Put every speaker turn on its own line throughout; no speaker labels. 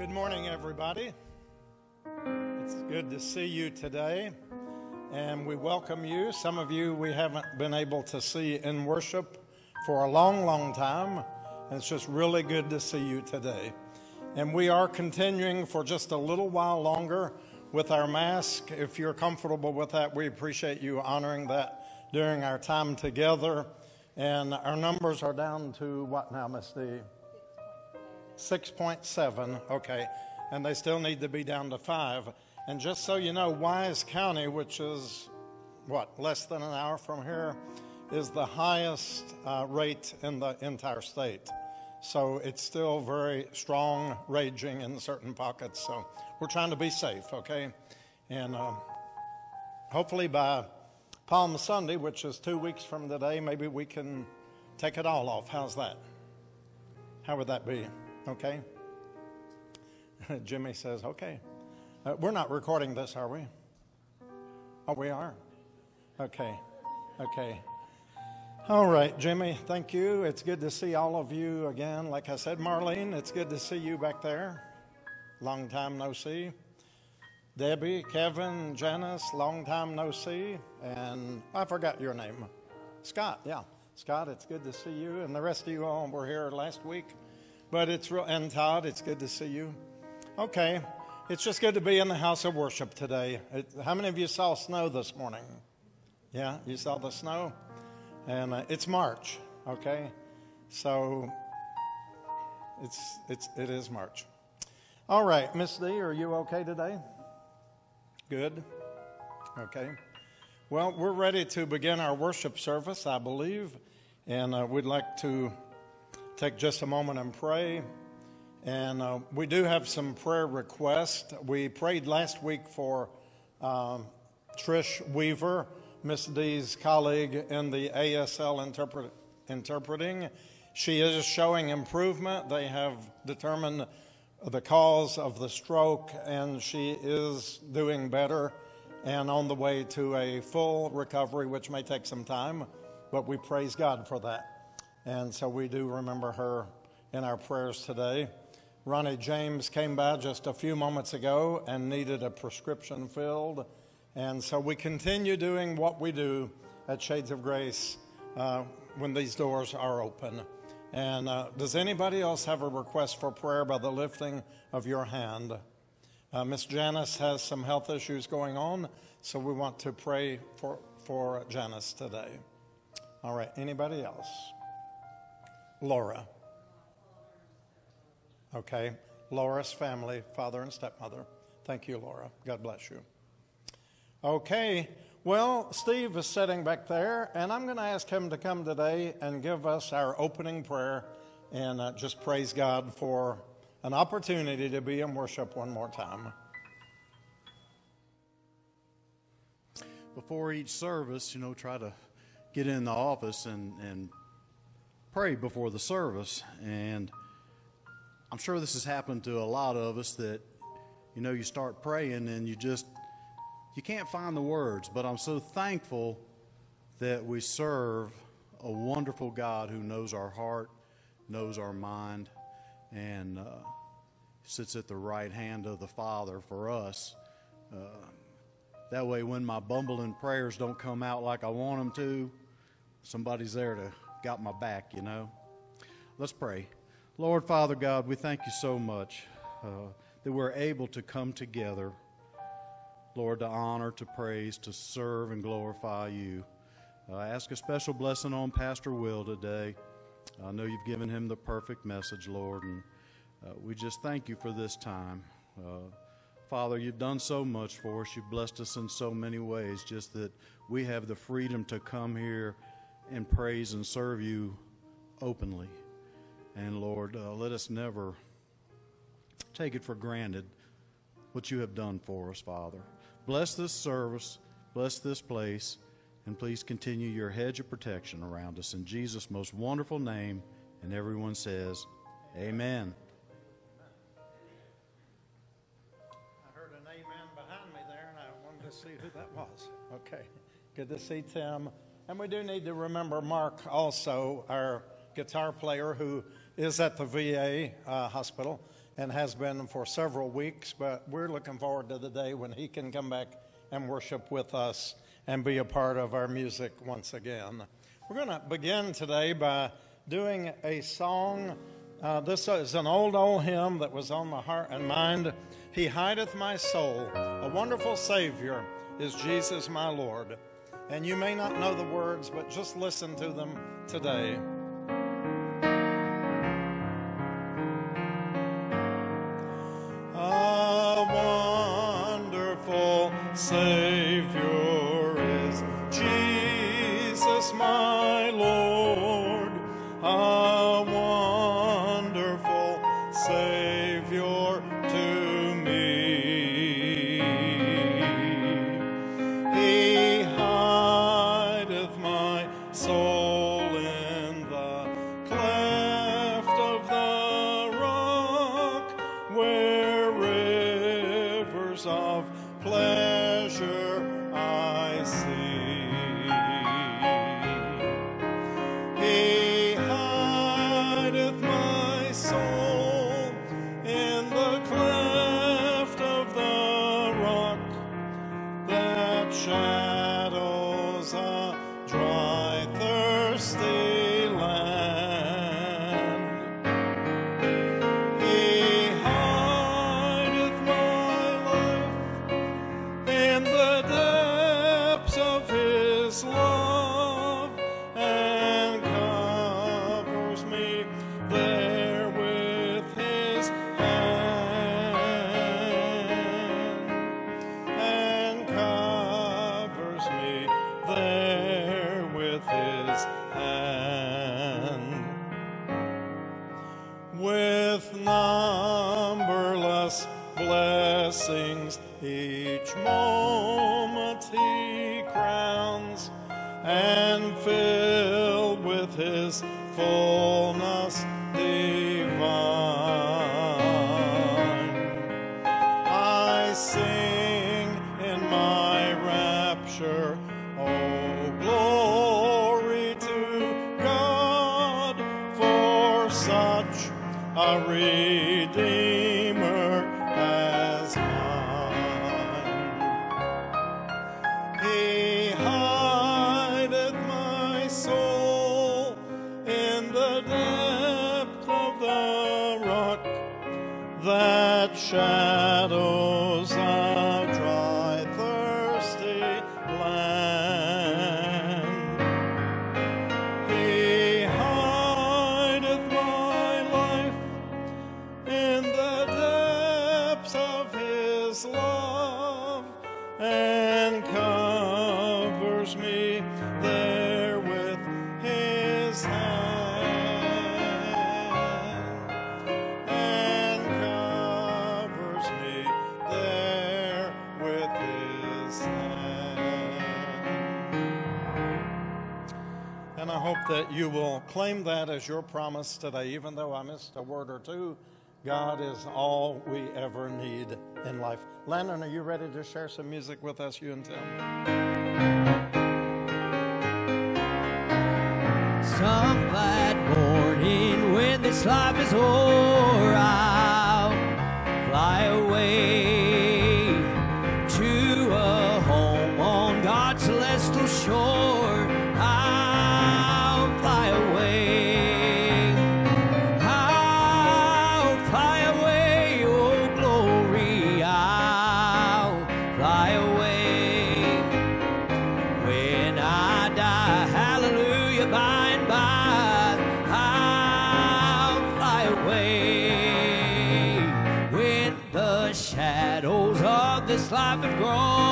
Good morning, everybody. It's good to see you today, and we welcome you. Some of you we haven't been able to see in worship for a long, long time, and it's just really good to see you today. And we are continuing for just a little while longer with our mask. If you're comfortable with that, we appreciate you honoring that during our time together. And our numbers are down to what now, Miss D? 6.7, okay, and they still need to be down to 5. And just so you know, Wise County, which is what, less than an hour from here, is the highest uh, rate in the entire state. So it's still very strong, raging in certain pockets. So we're trying to be safe, okay? And um, hopefully by Palm Sunday, which is two weeks from today, maybe we can take it all off. How's that? How would that be? Okay? Jimmy says, okay. Uh, we're not recording this, are we? Oh, we are? Okay. Okay. All right, Jimmy, thank you. It's good to see all of you again. Like I said, Marlene, it's good to see you back there. Long time no see. Debbie, Kevin, Janice, long time no see. And I forgot your name. Scott, yeah. Scott, it's good to see you. And the rest of you all were here last week. But it's real, and Todd, it's good to see you. Okay, it's just good to be in the house of worship today. It, how many of you saw snow this morning? Yeah, you saw the snow? And uh, it's March, okay? So it's, it's, it is March. All right, Miss D, are you okay today? Good? Okay. Well, we're ready to begin our worship service, I believe, and uh, we'd like to take just a moment and pray. And uh, we do have some prayer requests. We prayed last week for um, Trish Weaver, Miss D's colleague in the ASL interpret- interpreting. She is showing improvement. They have determined the cause of the stroke, and she is doing better and on the way to a full recovery, which may take some time, but we praise God for that. And so we do remember her in our prayers today. Ronnie James came by just a few moments ago and needed a prescription filled. And so we continue doing what we do at Shades of Grace uh, when these doors are open. And uh, does anybody else have a request for prayer by the lifting of your hand? Uh, Miss Janice has some health issues going on, so we want to pray for, for Janice today. All right, anybody else? Laura. Okay, Laura's family, father and stepmother. Thank you, Laura. God bless you. Okay, well, Steve is sitting back there, and I'm going to ask him to come today and give us our opening prayer and uh, just praise God for an opportunity to be in worship one more time.
before each service, you know, try to get in the office and, and pray before the service, and I'm sure this has happened to a lot of us that, you know, you start praying and you just, you can't find the words, but I'm so thankful that we serve a wonderful God who knows our heart, knows our mind, and uh, sits at the right hand of the Father for us. Uh, that way, when my bumbling prayers don't come out like I want them to, somebody's there to got my back, you know. Let's pray. Lord, Father God, we thank you so much uh, that we're able to come together, Lord, to honor, to praise, to serve, and glorify you. Uh, I ask a special blessing on Pastor Will today. I know you've given him the perfect message, Lord, and uh, we just thank you for this time. Uh, Father, you've done so much for us. You've blessed us in so many ways, just that we have the freedom to come here and praise and serve you openly. And Lord, uh, let us never take it for granted what you have done for us, Father. Bless this service, bless this place, and please continue your hedge of protection around us. In Jesus' most wonderful name, and everyone says, Amen.
I heard an amen behind me there, and I wanted to see who that was. Okay, good to see Tim. And we do need to remember Mark also, our guitar player who is at the VA uh, hospital and has been for several weeks. But we're looking forward to the day when he can come back and worship with us and be a part of our music once again. We're going to begin today by doing a song. Uh, this is an old, old hymn that was on my heart and mind. He hideth my soul. A wonderful Savior is Jesus my Lord. And you may not know the words, but just listen to them today. He crowns and filled with his fullness claim that as your promise today. Even though I missed a word or two, God is all we ever need in life. Landon, are you ready to share some music with us, you and Tim?
Some glad morning when this life is o'er, life have grown,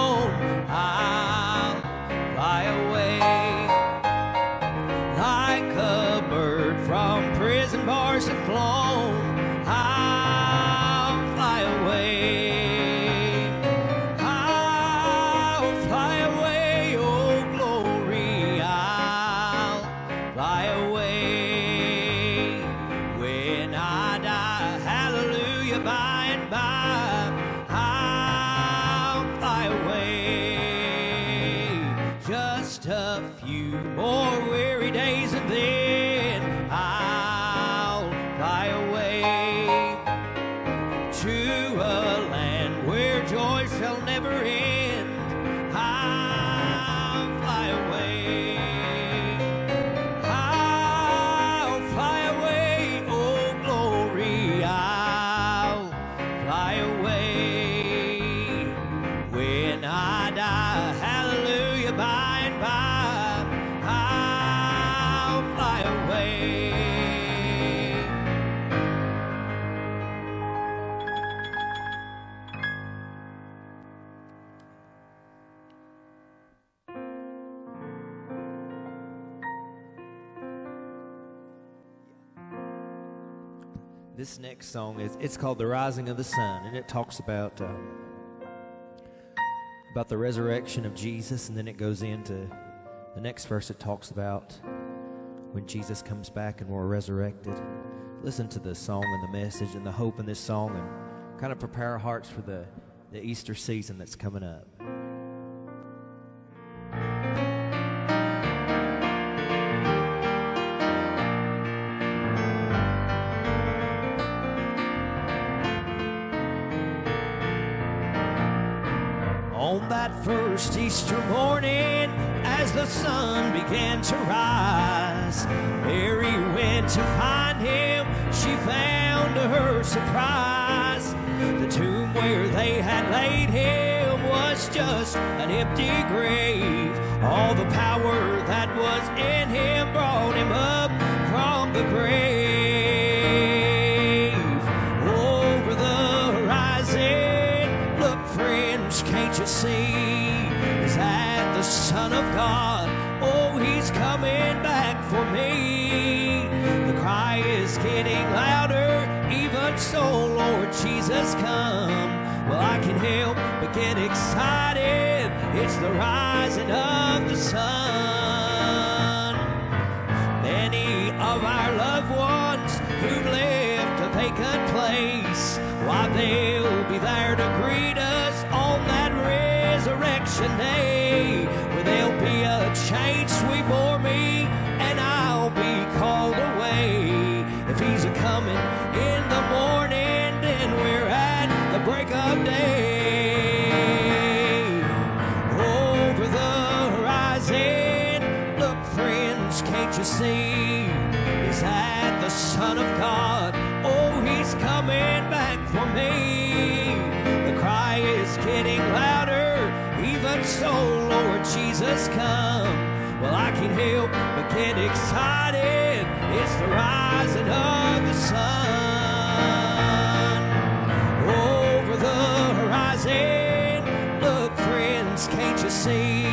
it's called "The Rising of the Sun," and it talks about uh, about the resurrection of Jesus, and then it goes into the next verse. It talks about when Jesus comes back and we're resurrected. Listen to the song and the message and the hope in this song, and kind of prepare our hearts for the the Easter season that's coming up. Easter morning, as the sun began to rise, Mary went to find him. She found to her surprise the tomb where they had laid him was just an empty grave. Excited. It's the rising of the sun. Many of our loved ones who've left a vacant place, why they'll get excited. It's the rising of the sun over the horizon. Look, friends, can't you see?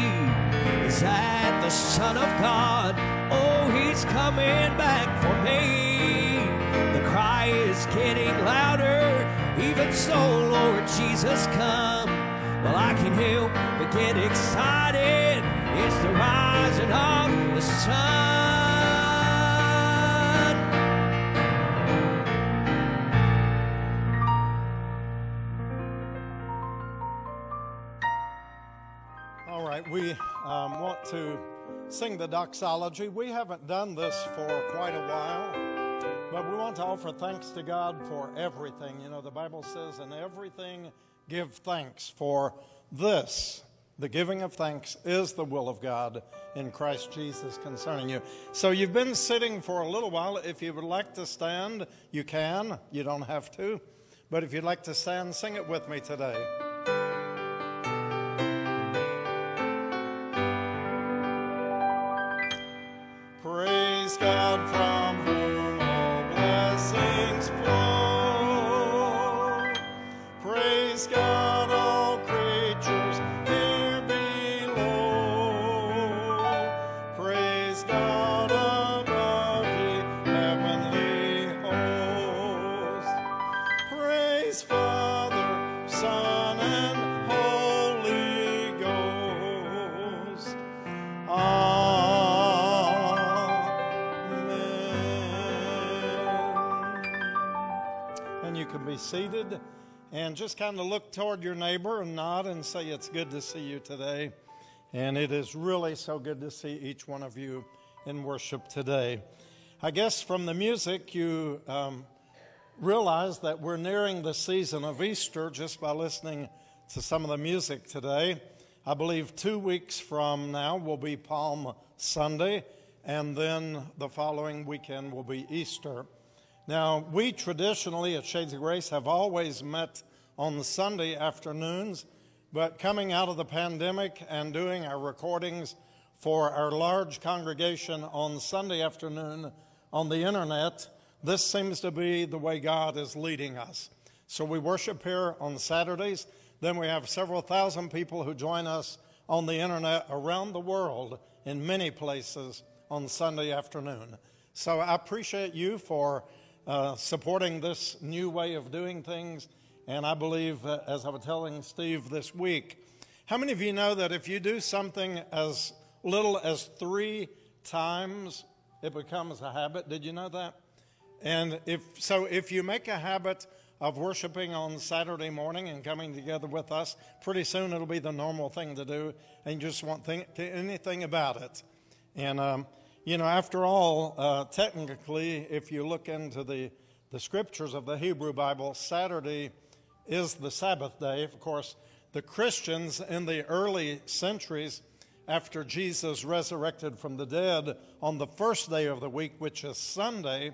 Is that the Son of God? Oh, he's coming back for me. The cry is getting louder. Even so, Lord Jesus, come. Well, I can't help but get excited. It's the rising of all
right, we um, want to sing the doxology. We haven't done this for quite a while, but we want to offer thanks to God for everything. You know, the Bible says, in everything give thanks for this the giving of thanks, is the will of God in Christ Jesus concerning you. So you've been sitting for a little while. If you would like to stand, you can. You don't have to. But if you'd like to stand, sing it with me today. Praise God seated and just kind of look toward your neighbor and nod and say, It's good to see you today. And it is really so good to see each one of you in worship today. I guess from the music, you um, realize that we're nearing the season of Easter just by listening to some of the music today. I believe two weeks from now will be Palm Sunday, and then the following weekend will be Easter. Now, we traditionally at Shades of Grace have always met on Sunday afternoons, but coming out of the pandemic and doing our recordings for our large congregation on Sunday afternoon on the internet, this seems to be the way God is leading us. So we worship here on Saturdays. Then we have several thousand people who join us on the internet around the world in many places on Sunday afternoon. So I appreciate you for uh, supporting this new way of doing things. And I believe, uh, as I was telling Steve this week, how many of you know that if you do something as little as three times, it becomes a habit? Did you know that? And if so, if you make a habit of worshiping on Saturday morning and coming together with us, pretty soon it'll be the normal thing to do, and you just won't think anything about it. And um, you know, after all, uh, technically, if you look into the the scriptures of the Hebrew Bible, Saturday is the Sabbath day. Of course, the Christians in the early centuries after Jesus resurrected from the dead on the first day of the week, which is Sunday,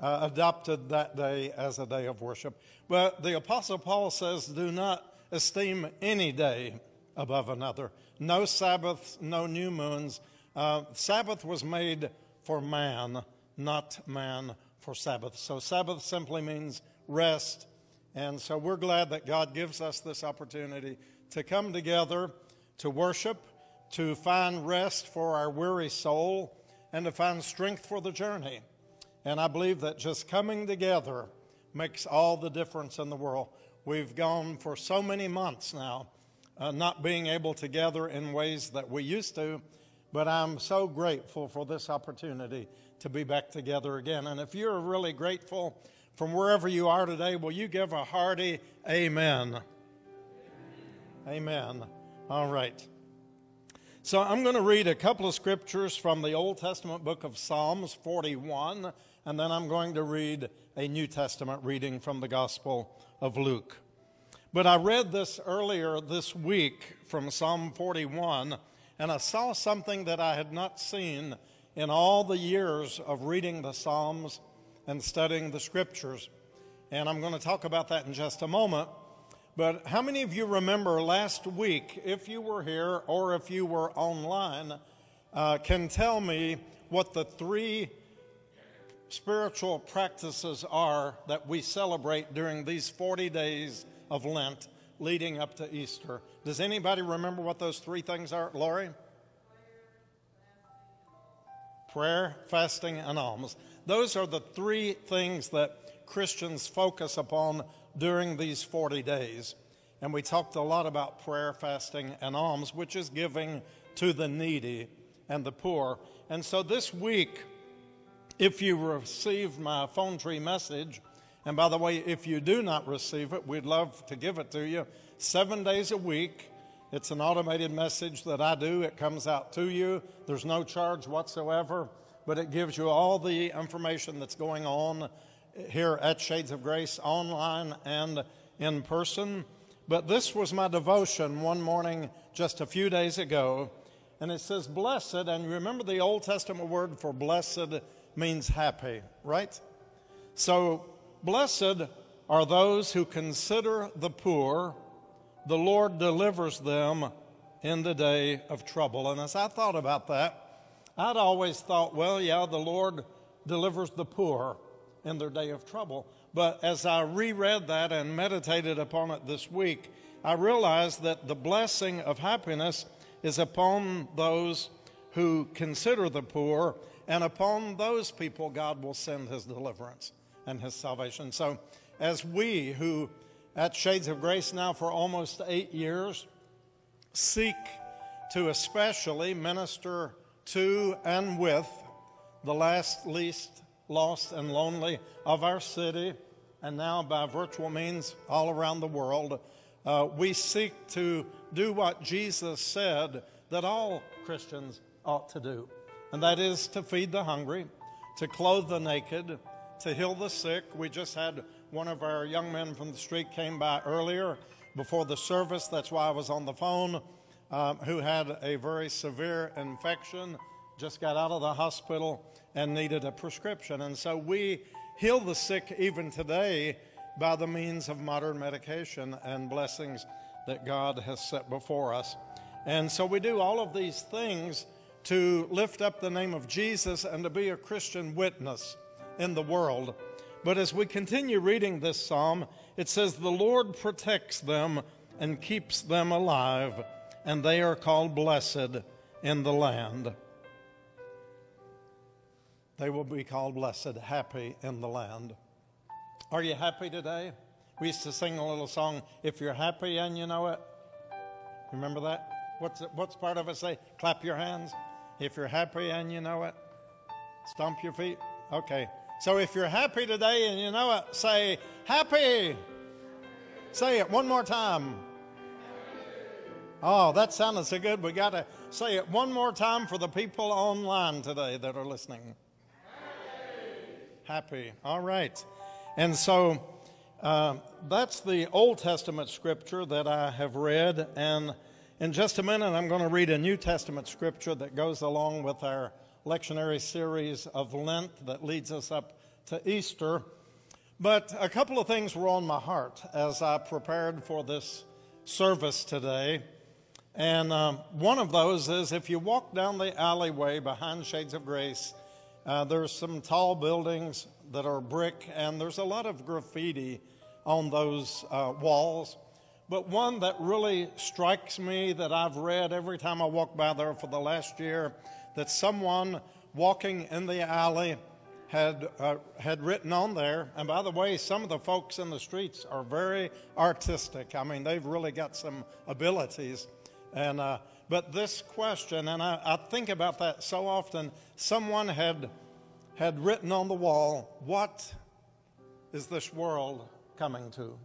uh, adopted that day as a day of worship. But the Apostle Paul says, do not esteem any day above another. No Sabbaths, no new moons. Uh, Sabbath was made for man, not man for Sabbath. So Sabbath simply means rest. And so we're glad that God gives us this opportunity to come together to worship, to find rest for our weary soul, and to find strength for the journey. And I believe that just coming together makes all the difference in the world. We've gone for so many months now uh, not being able to gather in ways that we used to, but I'm so grateful for this opportunity to be back together again. And if you're really grateful from wherever you are today, will you give a hearty amen? Amen. All right. So I'm going to read a couple of scriptures from the Old Testament book of Psalms 41, and then I'm going to read a New Testament reading from the Gospel of Luke. But I read this earlier this week from Psalm 41, and I saw something that I had not seen in all the years of reading the Psalms and studying the scriptures. And I'm going to talk about that in just a moment. But how many of you remember last week, if you were here or if you were online, uh, can tell me what the three spiritual practices are that we celebrate during these 40 days of Lent leading up to Easter? Does anybody remember what those three things are, Lori? Prayer, fasting, and alms. Those are the three things that Christians focus upon during these 40 days. And we talked a lot about prayer, fasting, and alms, which is giving to the needy and the poor. And so this week, if you received my phone tree message, and by the way, if you do not receive it, we'd love to give it to you. Seven days a week, It's an automated message that I do. It comes out to you. There's no charge whatsoever, but it gives you all the information that's going on here at Shades of Grace online and in person. But this was my devotion one morning just a few days ago, and it says, Blessed, and remember the Old Testament word for blessed means happy, right? So, blessed are those who consider the poor the Lord delivers them in the day of trouble. And as I thought about that, I'd always thought, well, yeah, the Lord delivers the poor in their day of trouble. But as I reread that and meditated upon it this week, I realized that the blessing of happiness is upon those who consider the poor, and upon those people, God will send his deliverance and his salvation. So, as we who at Shades of Grace now for almost eight years, seek to especially minister to and with the last, least, lost, and lonely of our city, and now by virtual means all around the world. Uh, we seek to do what Jesus said that all Christians ought to do, and that is to feed the hungry, to clothe the naked, to heal the sick. We just had one of our young men from the street came by earlier before the service. That's why I was on the phone, um, who had a very severe infection, just got out of the hospital and needed a prescription. And so we heal the sick even today by the means of modern medication and blessings that God has set before us. And so we do all of these things to lift up the name of Jesus and to be a Christian witness in the world. But as we continue reading this psalm, it says, The Lord protects them and keeps them alive, and they are called blessed in the land. They will be called blessed, happy in the land. Are you happy today? We used to sing a little song, If You're Happy and You Know It. Remember that? What's, it, what's part of it say? Clap your hands. If you're happy and you know it, stomp your feet. Okay. So if you're happy today and you know it, say happy. Say it one more time. Oh, that sounded so good. We got to say it one more time for the people online today that are listening. Happy. happy. All right. And so uh, that's the Old Testament scripture that I have read. And in just a minute, I'm going to read a New Testament scripture that goes along with our lectionary series of Lent that leads us up to Easter. But a couple of things were on my heart as I prepared for this service today. And um, one of those is if you walk down the alleyway behind Shades of Grace, uh, there's some tall buildings that are brick, and there's a lot of graffiti on those uh, walls. But one that really strikes me that I've read every time I walk by there for the last year that someone walking in the alley had, uh, had written on there. And by the way, some of the folks in the streets are very artistic. I mean, they've really got some abilities. And, uh, but this question, and I, I think about that so often, someone had, had written on the wall, What is this world coming to?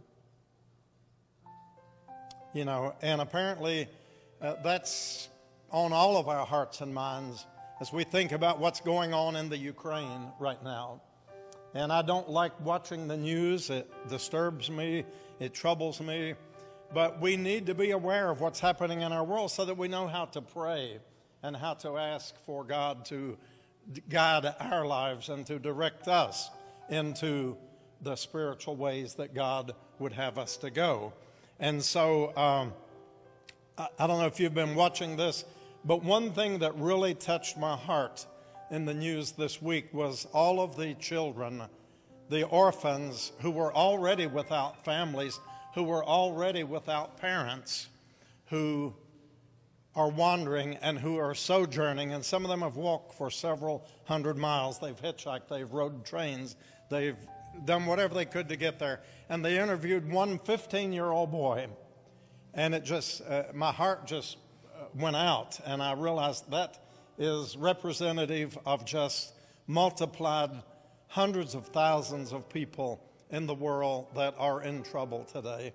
You know, and apparently uh, that's on all of our hearts and minds as we think about what's going on in the Ukraine right now. And I don't like watching the news, it disturbs me, it troubles me. But we need to be aware of what's happening in our world so that we know how to pray and how to ask for God to guide our lives and to direct us into the spiritual ways that God would have us to go. And so, um, I, I don't know if you've been watching this. But one thing that really touched my heart in the news this week was all of the children, the orphans who were already without families, who were already without parents, who are wandering and who are sojourning. And some of them have walked for several hundred miles. They've hitchhiked, they've rode trains, they've done whatever they could to get there. And they interviewed one 15 year old boy. And it just, uh, my heart just went out, and I realized that is representative of just multiplied hundreds of thousands of people in the world that are in trouble today.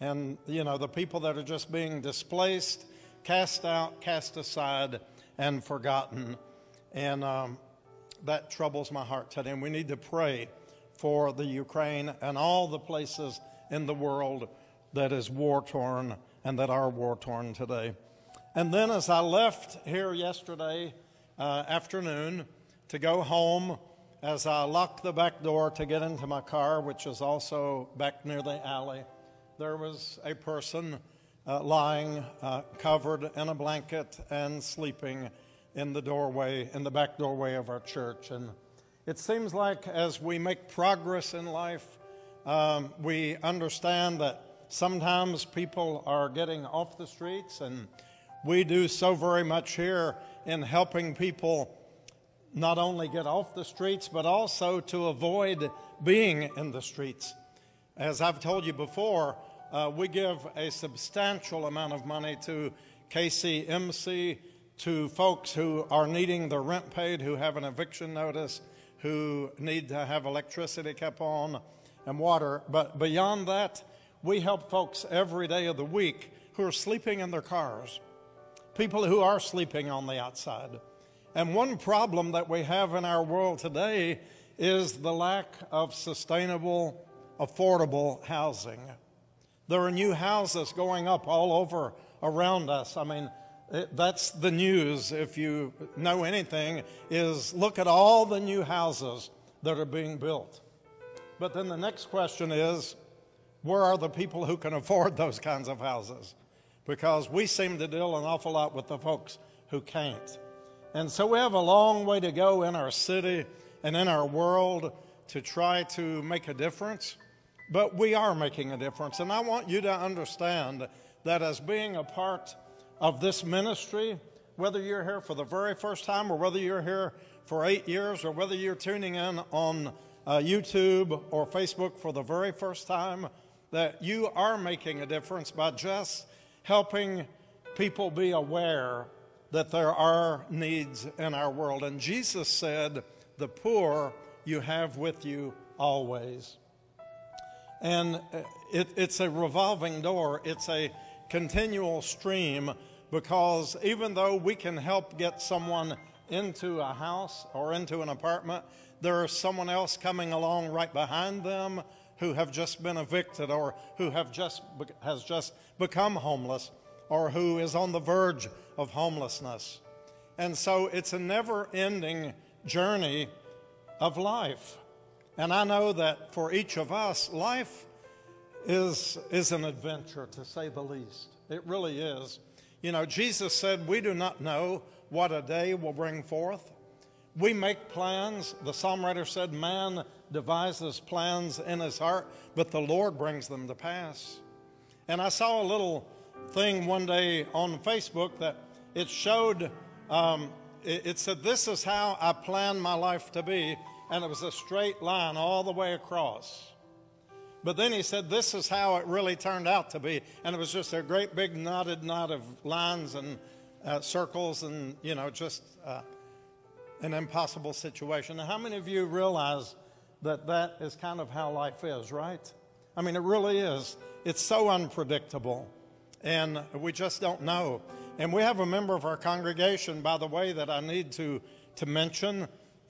and you know the people that are just being displaced, cast out, cast aside, and forgotten. And um, that troubles my heart today. And we need to pray for the Ukraine and all the places in the world that is war torn and that are war torn today. And then, as I left here yesterday uh, afternoon to go home, as I locked the back door to get into my car, which is also back near the alley, there was a person uh, lying uh, covered in a blanket and sleeping in the doorway, in the back doorway of our church. And it seems like as we make progress in life, um, we understand that sometimes people are getting off the streets, and we do so very much here in helping people not only get off the streets, but also to avoid being in the streets. As I've told you before, uh, we give a substantial amount of money to KCMC, to folks who are needing their rent paid, who have an eviction notice, who need to have electricity kept on and water. But beyond that, we help folks every day of the week who are sleeping in their cars, people who are sleeping on the outside. And one problem that we have in our world today is the lack of sustainable, affordable housing. There are new houses going up all over around us. I mean, it, that's the news, if you know anything, is look at all the new houses that are being built. But then the next question is where are the people who can afford those kinds of houses? Because we seem to deal an awful lot with the folks who can't. And so we have a long way to go in our city and in our world to try to make a difference. But we are making a difference. And I want you to understand that as being a part of this ministry, whether you're here for the very first time or whether you're here for eight years or whether you're tuning in on uh, YouTube or Facebook for the very first time, that you are making a difference by just helping people be aware that there are needs in our world. And Jesus said, The poor you have with you always. And uh, it, it's a revolving door, it's a continual stream because even though we can help get someone into a house or into an apartment, there is someone else coming along right behind them who have just been evicted or who have just has just become homeless or who is on the verge of homelessness. And so it's a never-ending journey of life. And I know that for each of us, life is, is an adventure, to say the least. It really is. You know, Jesus said, We do not know what a day will bring forth. We make plans. The psalm writer said, Man devises plans in his heart, but the Lord brings them to pass. And I saw a little thing one day on Facebook that it showed, um, it, it said, This is how I plan my life to be. And it was a straight line all the way across. But then he said, This is how it really turned out to be. And it was just a great big knotted knot of lines and uh, circles and, you know, just uh, an impossible situation. Now, how many of you realize that that is kind of how life is, right? I mean, it really is. It's so unpredictable, and we just don't know. And we have a member of our congregation, by the way, that I need to, to mention.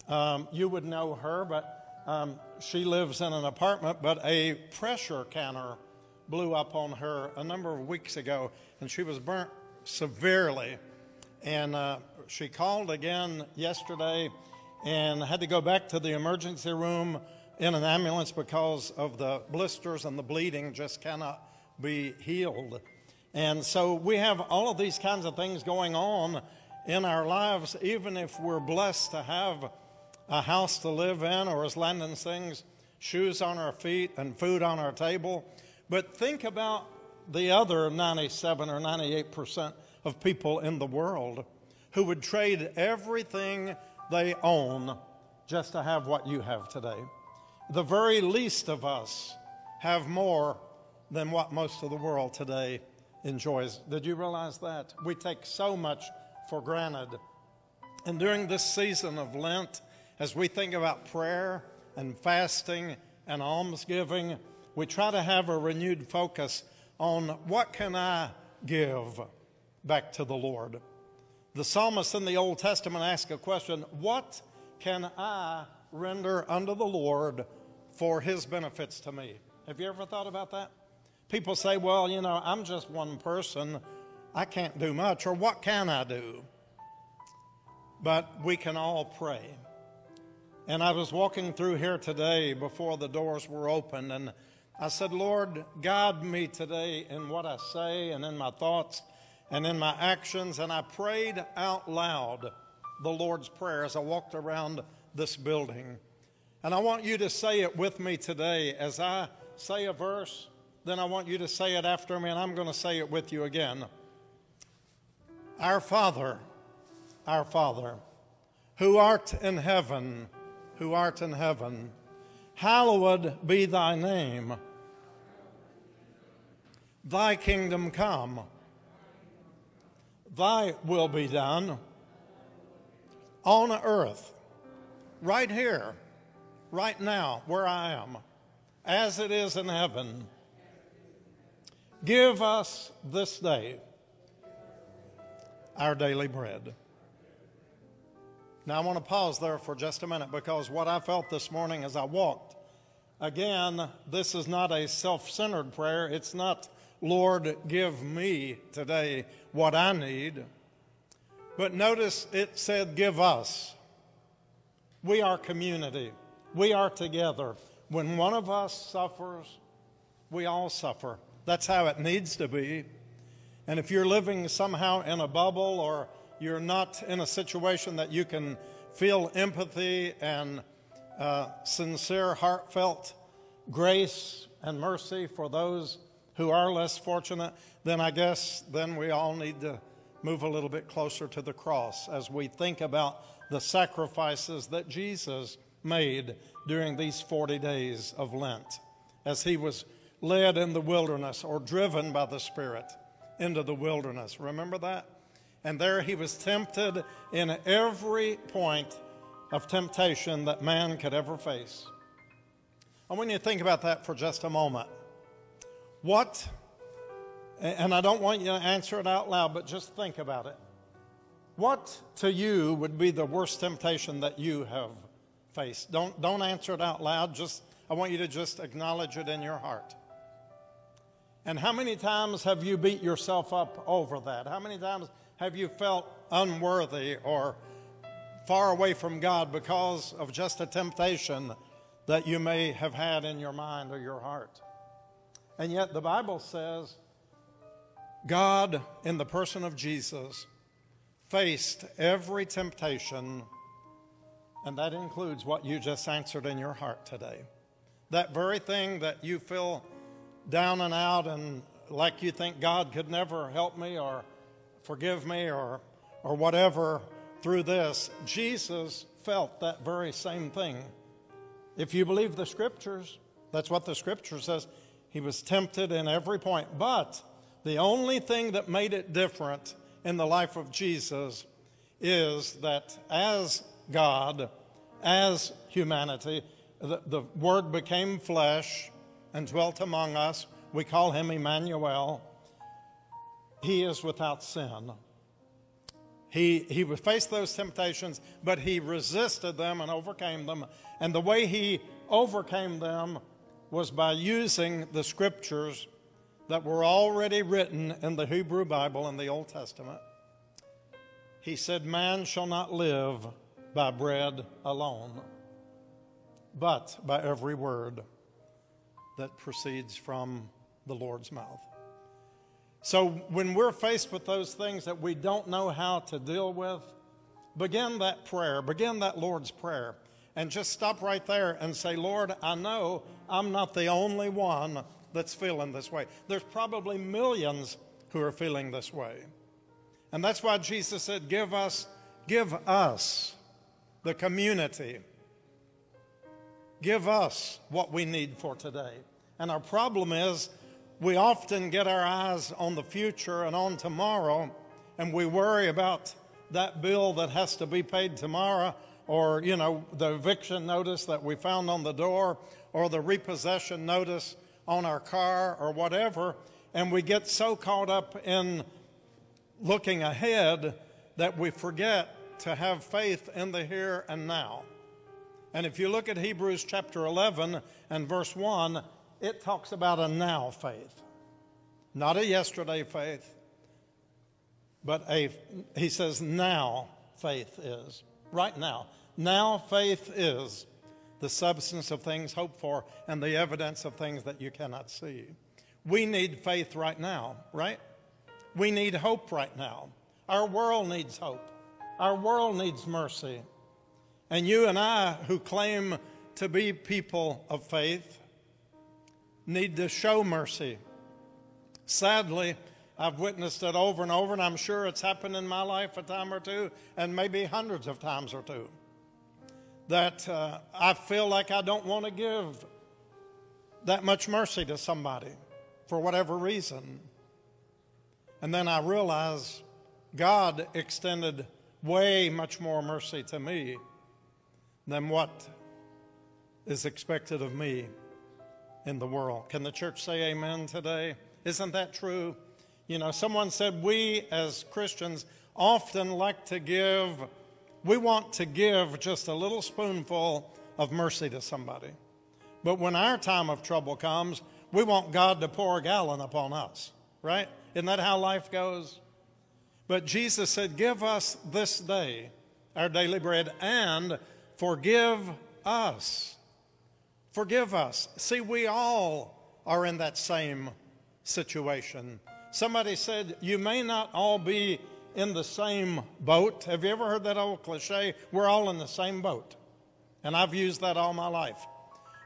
Um, you would know her, but um, she lives in an apartment, but a pressure canner blew up on her a number of weeks ago, and she was burnt severely. And uh, she called again yesterday and had to go back to the emergency room in an ambulance because of the blisters and the bleeding just cannot be healed. And so we have all of these kinds of things going on in our lives, even if we're blessed to have a house to live in, or as Landon sings, shoes on our feet and food on our table. But think about the other 97 or 98 percent of people in the world who would trade everything they own just to have what you have today. The very least of us have more than what most of the world today enjoys. Did you realize that? We take so much for granted. And during this season of Lent, as we think about prayer and fasting and almsgiving, we try to have a renewed focus on what can I give back to the Lord. The psalmist in the Old Testament asked a question What can I render unto the Lord for his benefits to me? Have you ever thought about that? People say, Well, you know, I'm just one person. I can't do much, or what can I do? But we can all pray. And I was walking through here today before the doors were open, and I said, Lord, guide me today in what I say and in my thoughts and in my actions. And I prayed out loud the Lord's Prayer as I walked around this building. And I want you to say it with me today. As I say a verse, then I want you to say it after me, and I'm going to say it with you again. Our Father, our Father, who art in heaven, who art in heaven, hallowed be thy name. Thy kingdom come. Thy will be done on earth, right here, right now, where I am, as it is in heaven. Give us this day our daily bread. Now, I want to pause there for just a minute because what I felt this morning as I walked, again, this is not a self centered prayer. It's not, Lord, give me today what I need. But notice it said, give us. We are community, we are together. When one of us suffers, we all suffer. That's how it needs to be. And if you're living somehow in a bubble or you're not in a situation that you can feel empathy and uh, sincere, heartfelt grace and mercy for those who are less fortunate, then I guess then we all need to move a little bit closer to the cross as we think about the sacrifices that Jesus made during these 40 days of Lent as he was led in the wilderness or driven by the Spirit into the wilderness. Remember that? And there he was tempted in every point of temptation that man could ever face. I want you to think about that for just a moment. What, and I don't want you to answer it out loud, but just think about it. What to you would be the worst temptation that you have faced? Don't, don't answer it out loud. Just, I want you to just acknowledge it in your heart. And how many times have you beat yourself up over that? How many times have you felt unworthy or far away from God because of just a temptation that you may have had in your mind or your heart? And yet the Bible says God, in the person of Jesus, faced every temptation, and that includes what you just answered in your heart today. That very thing that you feel down and out and like you think God could never help me or forgive me or, or whatever through this, Jesus felt that very same thing. If you believe the scriptures, that's what the scripture says. He was tempted in every point. But the only thing that made it different in the life of Jesus is that as God, as humanity, the, the Word became flesh and dwelt among us. We call him Emmanuel he is without sin. He, he faced those temptations, but he resisted them and overcame them. And the way he overcame them was by using the scriptures that were already written in the Hebrew Bible in the Old Testament. He said, Man shall not live by bread alone, but by every word that proceeds from the Lord's mouth. So when we're faced with those things that we don't know how to deal with, begin that prayer, begin that Lord's Prayer, and just stop right there and say, Lord, I know I'm not the only one that's feeling this way. There's probably millions who are feeling this way. And that's why Jesus said, Give us, give us, the community, give us what we need for today. And our problem is, we often get our eyes on the future and on tomorrow, and we worry about that bill that has to be paid tomorrow, or, you know, the eviction notice that we found on the door, or the repossession notice on our car, or whatever. And we get so caught up in looking ahead that we forget to have faith in the here and now. And if you look at Hebrews chapter 11 and verse 1, it talks about a now faith, not a yesterday faith, but a, he says, now faith is. Right now. Now faith is the substance of things hoped for and the evidence of things that you cannot see. We need faith right now, right? We need hope right now. Our world needs hope. Our world needs mercy. And you and I, who claim to be people of faith, need to show mercy. Sadly, I've witnessed it over and over, and I'm sure it's happened in my life a time or two, and maybe hundreds of times or two, that uh, I feel like I don't want to give that much mercy to somebody for whatever reason. And then I realize God extended way much more mercy to me than what is expected of me in the world. Can the church say amen today? Isn't that true? You know, someone said we as Christians often like to give, we want to give just a little spoonful of mercy to somebody. But when our time of trouble comes, we want God to pour a gallon upon us, right? Isn't that how life goes? But Jesus said, Give us this day our daily bread and forgive us. Forgive us. See, we all are in that same situation. Somebody said, You may not all be in the same boat. Have you ever heard that old cliche? We're all in the same boat. And I've used that all my life.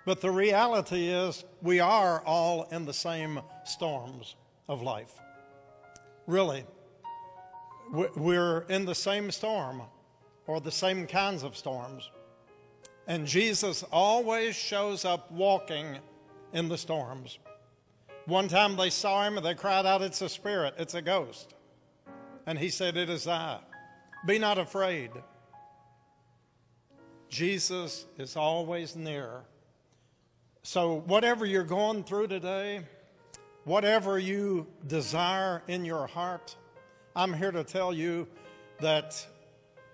But the reality is, we are all in the same storms of life. Really. We're in the same storm or the same kinds of storms. And Jesus always shows up walking in the storms. One time they saw him and they cried out, It's a spirit, it's a ghost. And he said, It is I. Be not afraid. Jesus is always near. So, whatever you're going through today, whatever you desire in your heart, I'm here to tell you that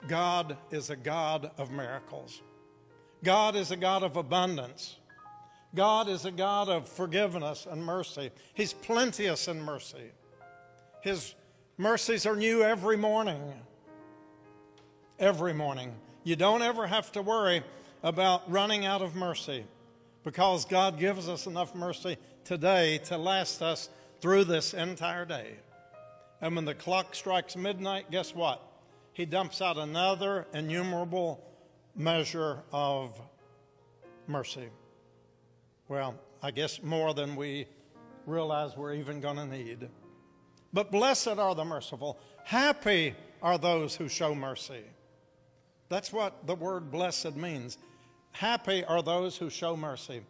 God is a God of miracles. God is a God of abundance. God is a God of forgiveness and mercy. He's plenteous in mercy. His mercies are new every morning. Every morning. You don't ever have to worry about running out of mercy because God gives us enough mercy today to last us through this entire day. And when the clock strikes midnight, guess what? He dumps out another innumerable measure of mercy. Well, I guess more than we realize we're even going to need. But blessed are the merciful. Happy are those who show mercy. That's what the word blessed means. Happy are those who show mercy.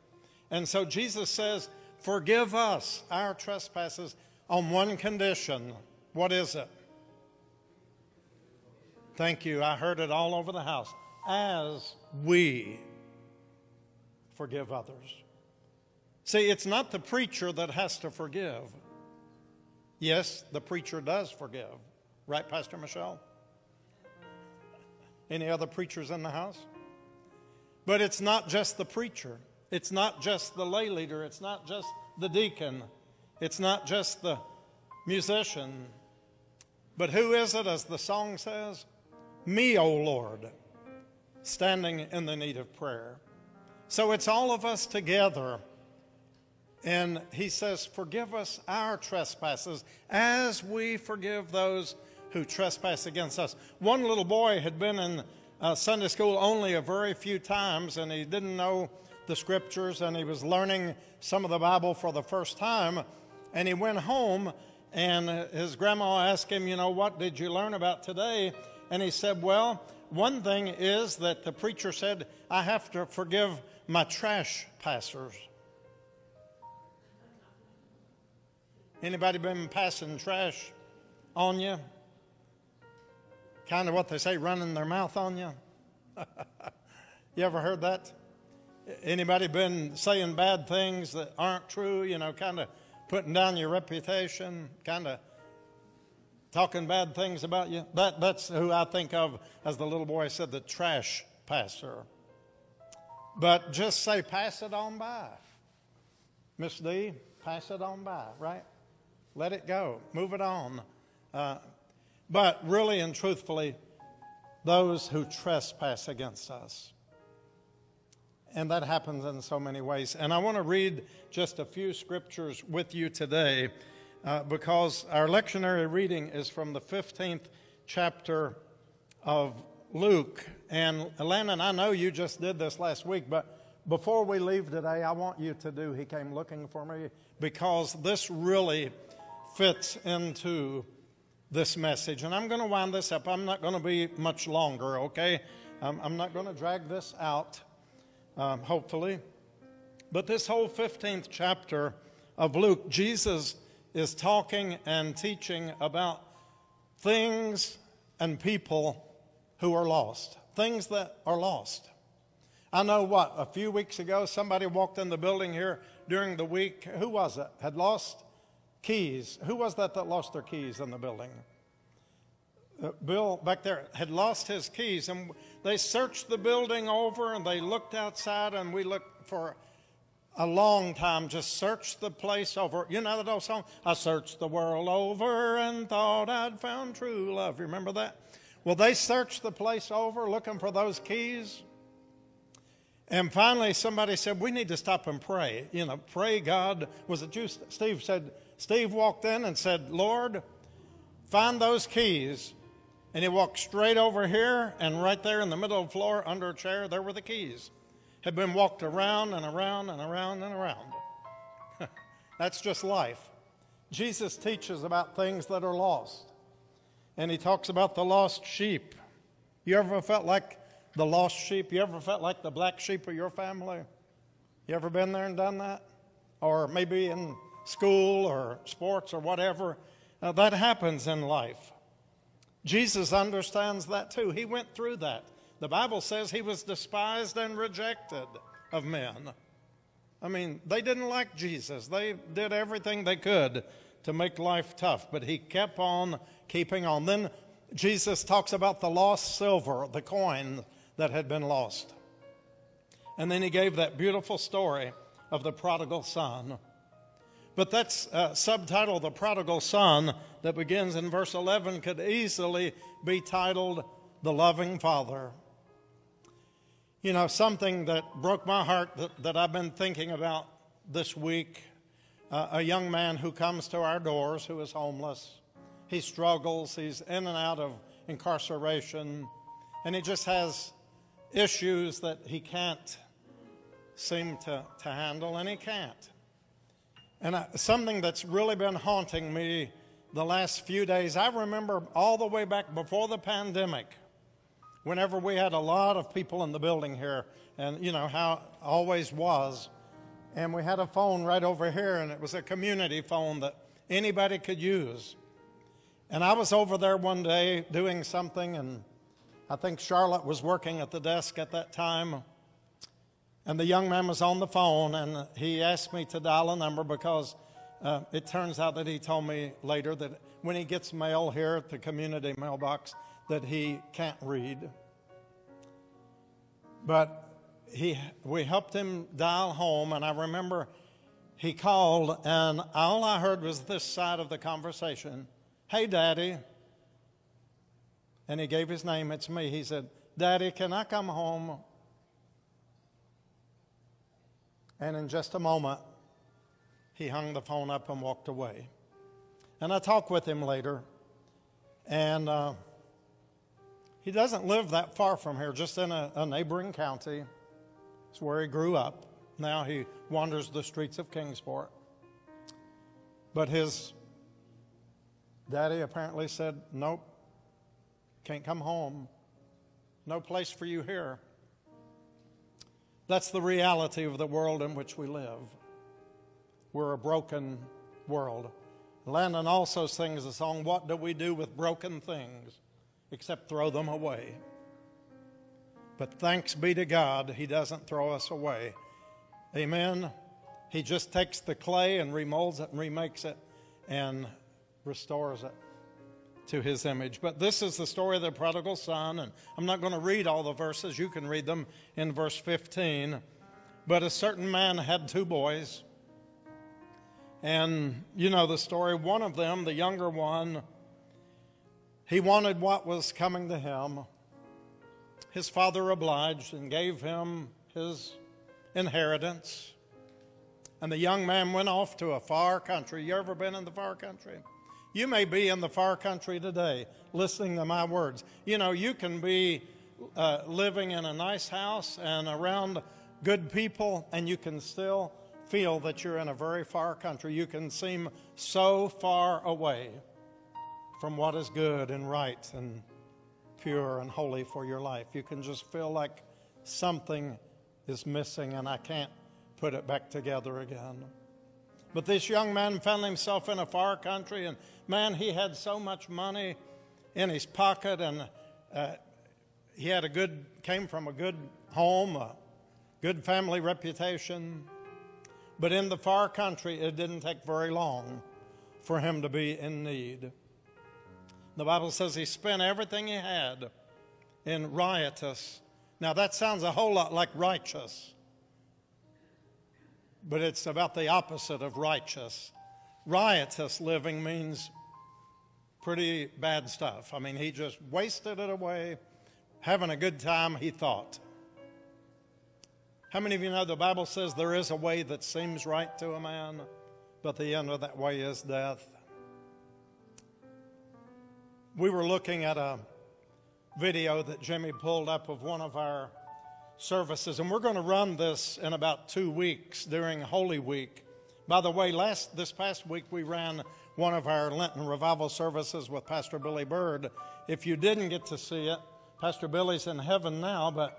And so Jesus says, Forgive us our trespasses on one condition what is it? Thank you. I heard it all over the house. As we forgive others. See, it's not the preacher that has to forgive. Yes, the preacher does forgive. Right, Pastor Michelle? Any other preachers in the house? But it's not just the preacher. It's not just the lay leader. It's not just the deacon. It's not just the musician. But who is it, as the song says? Me, O Lord, standing in the need of prayer. So it's all of us together. And he says, Forgive us our trespasses as we forgive those who trespass against us. One little boy had been in uh, Sunday school only a very few times, and he didn't know the scriptures, and he was learning some of the Bible for the first time. And he went home and his grandma asked him, You know, what did you learn about today? And he said, Well, one thing is that the preacher said, I have to forgive my trash passers. Anybody been passing trash on you? Kind of what they say, running their mouth on you? you ever heard that? Anybody been saying bad things that aren't true, you know, kind of putting down your reputation, kind of talking bad things about you. That, that's who I think of as the little boy said, the trash passer. But just say, pass it on by. Miss D, pass it on by, right? Let it go. Move it on. Uh, but really and truthfully, those who trespass against us. And that happens in so many ways. And I want to read just a few scriptures with you today uh, because our lectionary reading is from the 15th chapter of Luke. And Landon, I know you just did this last week, but before we leave today, I want you to do He Came Looking for Me because this really fits into this message. And I'm going to wind this up. I'm not going to be much longer, okay? Um, I'm not going to drag this out um, hopefully. But this whole 15th chapter of Luke, Jesus is talking and teaching about things and people who are lost, things that are lost. I know what, a few weeks ago, somebody walked in the building here during the week. Who was it? Had lost keys. Who was that that lost their keys in the building? Uh, Bill back there had lost his keys, and they searched the building over and they looked outside, and we looked for a long time, just searched the place over. You know that old song? I searched the world over and thought I'd found true love. Remember that? Well, they searched the place over looking for those keys. And finally, somebody said, We need to stop and pray. You know, pray God. Was it you? Steve said, Steve walked in and said, Lord, find those keys and he walked straight over here, and right there in the middle of the floor, under a chair, there were the keys. Had been walked around and around and around and around. That's just life. Jesus teaches about things that are lost. And he talks about the lost sheep. You ever felt like the lost sheep? You ever felt like the black sheep of your family? You ever been there and done that? Or maybe in school or sports or whatever? Uh, that happens in life. Jesus understands that too. He went through that. The Bible says he was despised and rejected of men. I mean, they didn't like Jesus. They did everything they could to make life tough, but he kept on keeping on. Then Jesus talks about the lost silver, the coin that had been lost. And then he gave that beautiful story of the prodigal son. But that's uh, subtitled The Prodigal Son that begins in verse 11 could easily be titled The Loving Father. You know, something that broke my heart that, that I've been thinking about this week uh, a young man who comes to our doors who is homeless. He struggles, he's in and out of incarceration, and he just has issues that he can't seem to, to handle, and he can't. And I, something that's really been haunting me the last few days, I remember all the way back before the pandemic, whenever we had a lot of people in the building here, and you know how always was. And we had a phone right over here, and it was a community phone that anybody could use. And I was over there one day doing something, and I think Charlotte was working at the desk at that time. And the young man was on the phone, and he asked me to dial a number because uh, it turns out that he told me later that when he gets mail here at the community mailbox, that he can't read. But he, we helped him dial home, and I remember he called, and all I heard was this side of the conversation Hey, Daddy. And he gave his name, it's me. He said, Daddy, can I come home? And in just a moment, he hung the phone up and walked away. And I talked with him later, and uh, he doesn't live that far from here, just in a, a neighboring county. It's where he grew up. Now he wanders the streets of Kingsport. But his daddy apparently said, Nope, can't come home. No place for you here. That's the reality of the world in which we live. We're a broken world. Landon also sings a song, What Do We Do with Broken Things Except Throw Them Away? But thanks be to God, He doesn't throw us away. Amen. He just takes the clay and remolds it and remakes it and restores it to his image. But this is the story of the prodigal son, and I'm not going to read all the verses. You can read them in verse 15. But a certain man had two boys, and you know the story. One of them, the younger one, he wanted what was coming to him. His father obliged and gave him his inheritance. And the young man went off to a far country. You ever been in the far country? You may be in the far country today listening to my words. You know, you can be uh, living in a nice house and around good people, and you can still feel that you're in a very far country. You can seem so far away from what is good and right and pure and holy for your life. You can just feel like something is missing and I can't put it back together again. But this young man found himself in a far country, and man, he had so much money in his pocket, and uh, he had a good, came from a good home, a good family reputation. But in the far country, it didn't take very long for him to be in need. The Bible says he spent everything he had in riotous. Now, that sounds a whole lot like righteous but it's about the opposite of righteous. Riotous living means pretty bad stuff. I mean, he just wasted it away, having a good time, he thought. How many of you know the Bible says there is a way that seems right to a man, but the end of that way is death? We were looking at a video that Jimmy pulled up of one of our services, and we're going to run this in about two weeks during Holy Week. By the way, last this past week we ran one of our Lenten revival services with Pastor Billy Bird. If you didn't get to see it, Pastor Billy's in heaven now, but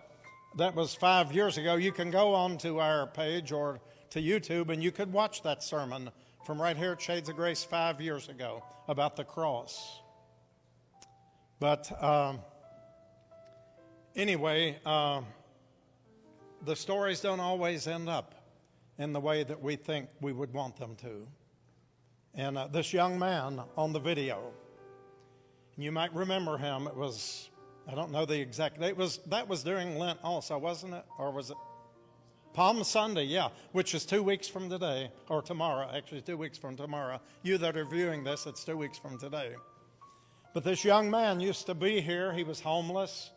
that was five years ago. You can go on to our page or to YouTube and you could watch that sermon from right here at Shades of Grace five years ago about the cross. But um, anyway, uh, the stories don't always end up in the way that we think we would want them to. And uh, this young man on the video, you might remember him. It was, I don't know the exact date. It was that was during Lent also, wasn't it? Or was it Palm Sunday? Yeah, which is two weeks from today, or tomorrow. Actually, two weeks from tomorrow. You that are viewing this, it's two weeks from today. But this young man used to be here. He was homeless.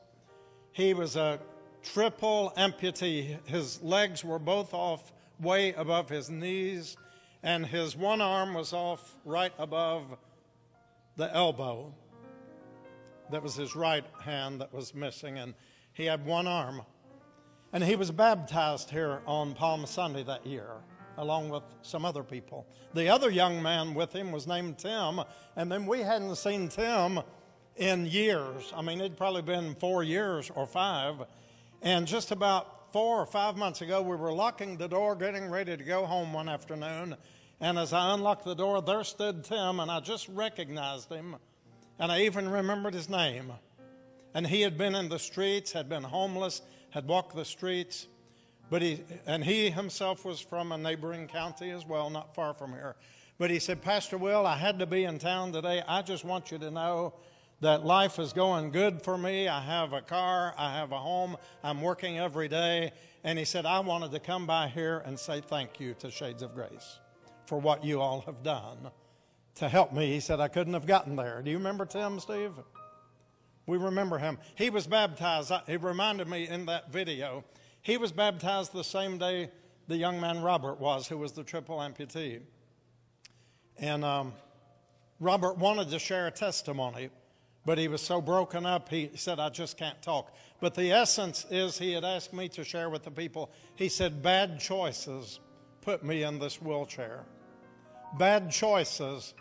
He was a triple amputee. His legs were both off way above his knees, and his one arm was off right above the elbow. That was his right hand that was missing, and he had one arm. And he was baptized here on Palm Sunday that year, along with some other people. The other young man with him was named Tim, and then we hadn't seen Tim in years. I mean, it'd probably been four years or five. And just about four or five months ago, we were locking the door, getting ready to go home one afternoon. And as I unlocked the door, there stood Tim, and I just recognized him. And I even remembered his name. And he had been in the streets, had been homeless, had walked the streets. But he, and he himself was from a neighboring county as well, not far from here. But he said, Pastor Will, I had to be in town today. I just want you to know that life is going good for me. I have a car, I have a home, I'm working every day. And he said, I wanted to come by here and say thank you to Shades of Grace for what you all have done to help me. He said, I couldn't have gotten there. Do you remember Tim, Steve? We remember him. He was baptized. He reminded me in that video. He was baptized the same day the young man Robert was, who was the triple amputee. And um, Robert wanted to share a testimony but he was so broken up, he said, I just can't talk. But the essence is, he had asked me to share with the people. He said, Bad choices put me in this wheelchair. Bad choices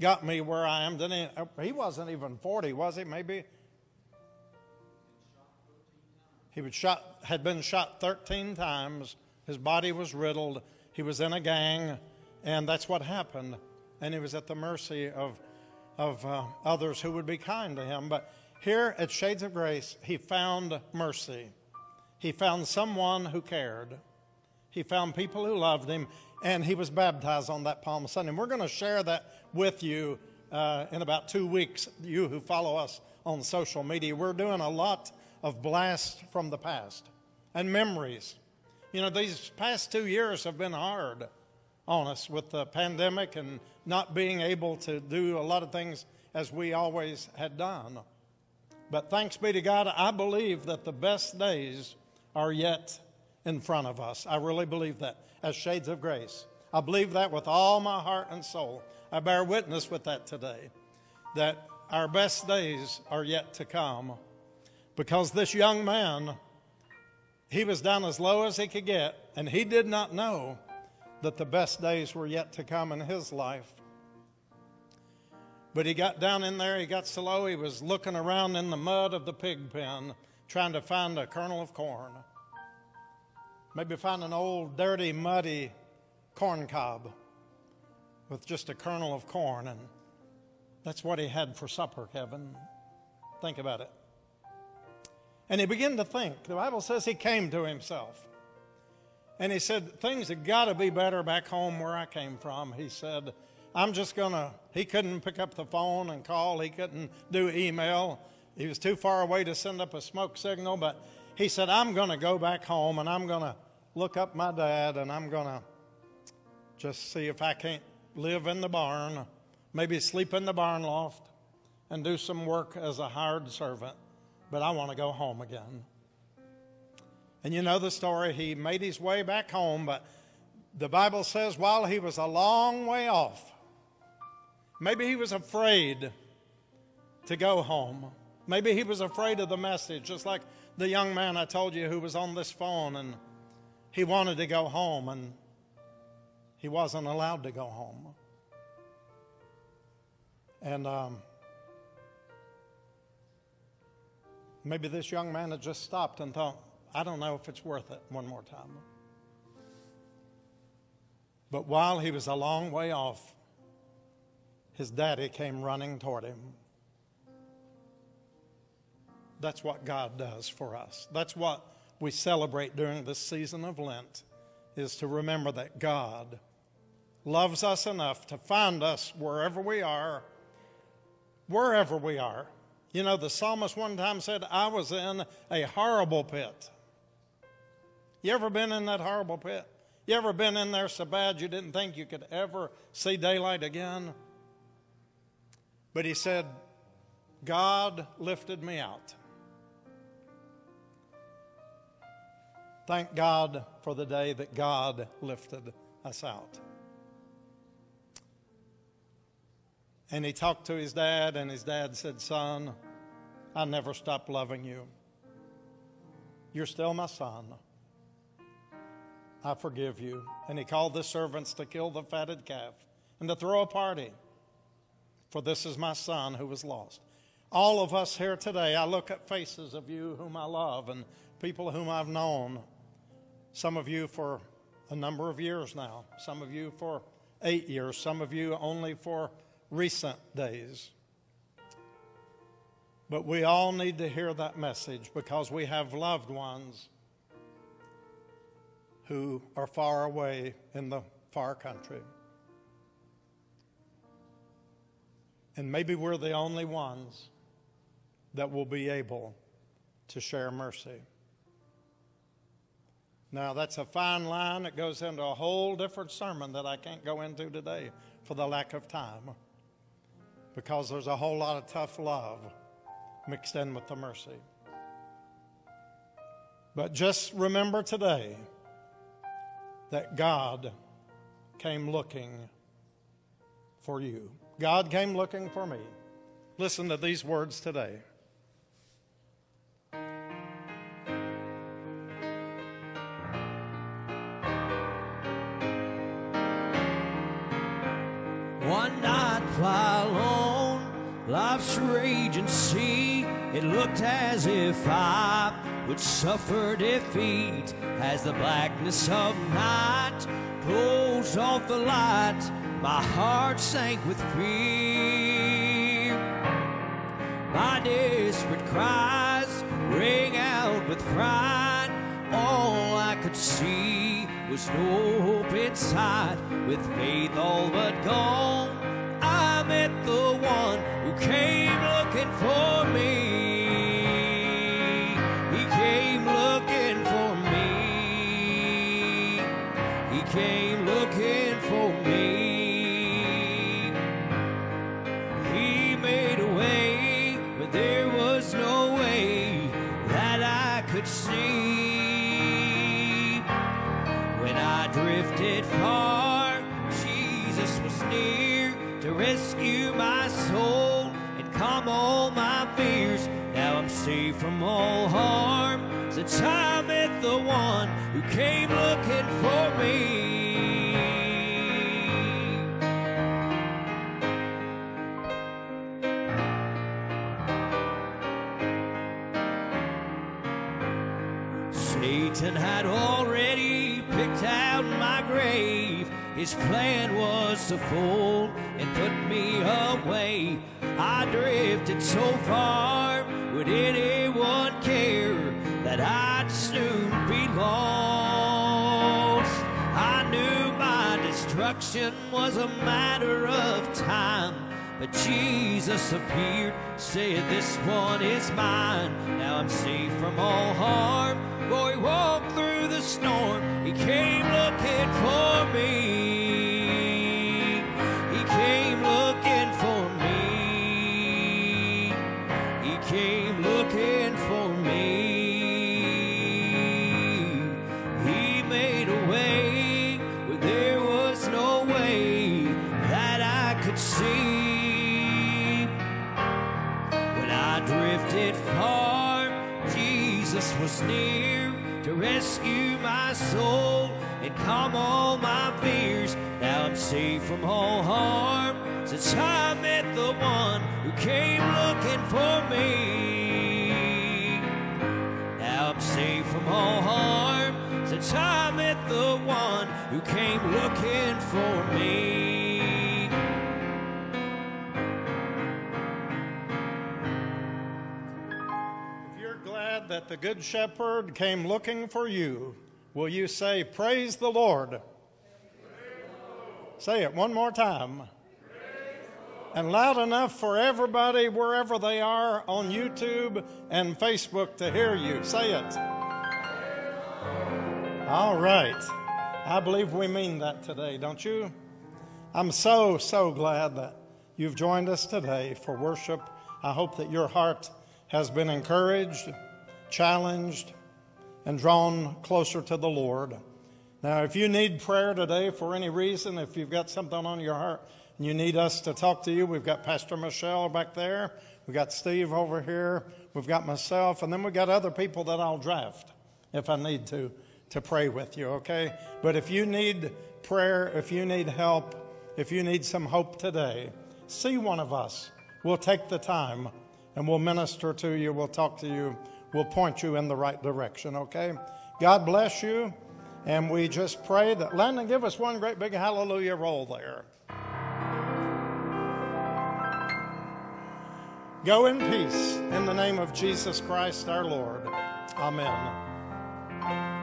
got me where I am. Didn't He, oh, he wasn't even 40, was he? Maybe? He was shot, had been shot 13 times. His body was riddled. He was in a gang, and that's what happened. And he was at the mercy of of uh, others who would be kind to him. But here at Shades of Grace, he found mercy. He found someone who cared. He found people who loved him. and he was baptized on that Palm Sunday. And we're going to share that with you uh, in about two weeks, you who follow us on social media. We're doing a lot of blasts from the past and memories. You know, these past two years have been hard on us with the pandemic and not being able to do a lot of things as we always had done. But thanks be to God, I believe that the best days are yet in front of us. I really believe that as shades of grace. I believe that with all my heart and soul. I bear witness with that today, that our best days are yet to come. Because this young man, he was down as low as he could get, and he did not know that the best days were yet to come in his life. But he got down in there, he got so low, he was looking around in the mud of the pig pen, trying to find a kernel of corn. Maybe find an old, dirty, muddy corn cob with just a kernel of corn, and that's what he had for supper, Kevin. Think about it. And he began to think. The Bible says he came to himself. And he said, Things have got to be better back home where I came from. He said, I'm just going to, he couldn't pick up the phone and call, he couldn't do email. He was too far away to send up a smoke signal, but he said, I'm going to go back home and I'm going to look up my dad and I'm going to just see if I can't live in the barn, maybe sleep in the barn loft, and do some work as a hired servant. But I want to go home again. And you know the story. He made his way back home, but the Bible says while he was a long way off, maybe he was afraid to go home. Maybe he was afraid of the message, just like the young man I told you who was on this phone and he wanted to go home and he wasn't allowed to go home. And um, maybe this young man had just stopped and thought, I don't know if it's worth it one more time. But while he was a long way off, his daddy came running toward him. That's what God does for us. That's what we celebrate during this season of Lent is to remember that God loves us enough to find us wherever we are, wherever we are. You know, the psalmist one time said, I was in a horrible pit. You ever been in that horrible pit? You ever been in there so bad you didn't think you could ever see daylight again? But he said, God lifted me out. Thank God for the day that God lifted us out. And he talked to his dad, and his dad said, Son, I never stopped loving you. You're still my son. I forgive you. And he called the servants to kill the fatted calf and to throw a party, for this is my son who was lost. All of us here today, I look at faces of you whom I love and people whom I've known. Some of you for a number of years now, some of you for eight years, some of you only for recent days. But we all need to hear that message because we have loved ones who are far away in the far country. And maybe we're the only ones that will be able to share mercy. Now, that's a fine line. It goes into a whole different sermon that I can't go into today for the lack of time because there's a whole lot of tough love mixed in with the mercy. But just remember today that God came looking for you. God came looking for me. Listen to these words today.
One night fly alone, life's raging sea. It looked as if I would suffer defeat as the blackness of night closed off the light. My heart sank with fear. My desperate cries rang out with fright. All I could see was no hope inside, with faith all but gone. I met the one who came drifted far, Jesus was near to rescue my soul and calm all my fears. Now I'm safe from all harm since I met the one who came looking for me. Satan had already His plan was to fool and put me away. I drifted so far, would anyone care that I'd soon be lost? I knew my destruction was a matter of time. But Jesus appeared, said, This one is mine. Now I'm safe from all harm. For he walked through the storm, he came looking for me. Near to rescue my soul and calm all my fears. Now I'm safe from all harm since I met the one who came looking for me. Now I'm safe from all harm since I met the one who came looking for me.
That the Good Shepherd came looking for you, will you say, Praise the Lord? Say it one more time. And loud enough for everybody, wherever they are, on YouTube and Facebook to hear you. Say it. All right. I believe we mean that today, don't you? I'm so, so glad that you've joined us today for worship. I hope that your heart has been encouraged, challenged, and drawn closer to the Lord. Now, if you need prayer today for any reason, if you've got something on your heart and you need us to talk to you, we've got Pastor Michelle back there, we've got Steve over here, we've got myself, and then we've got other people that I'll draft if I need to to pray with you, okay? But if you need prayer, if you need help, if you need some hope today, see one of us. We'll take the time and we'll minister to you, we'll talk to you, we'll point you in the right direction, okay? God bless you. And we just pray that Landon give us one great big hallelujah roll there. Go in peace in the name of Jesus Christ our Lord. Amen.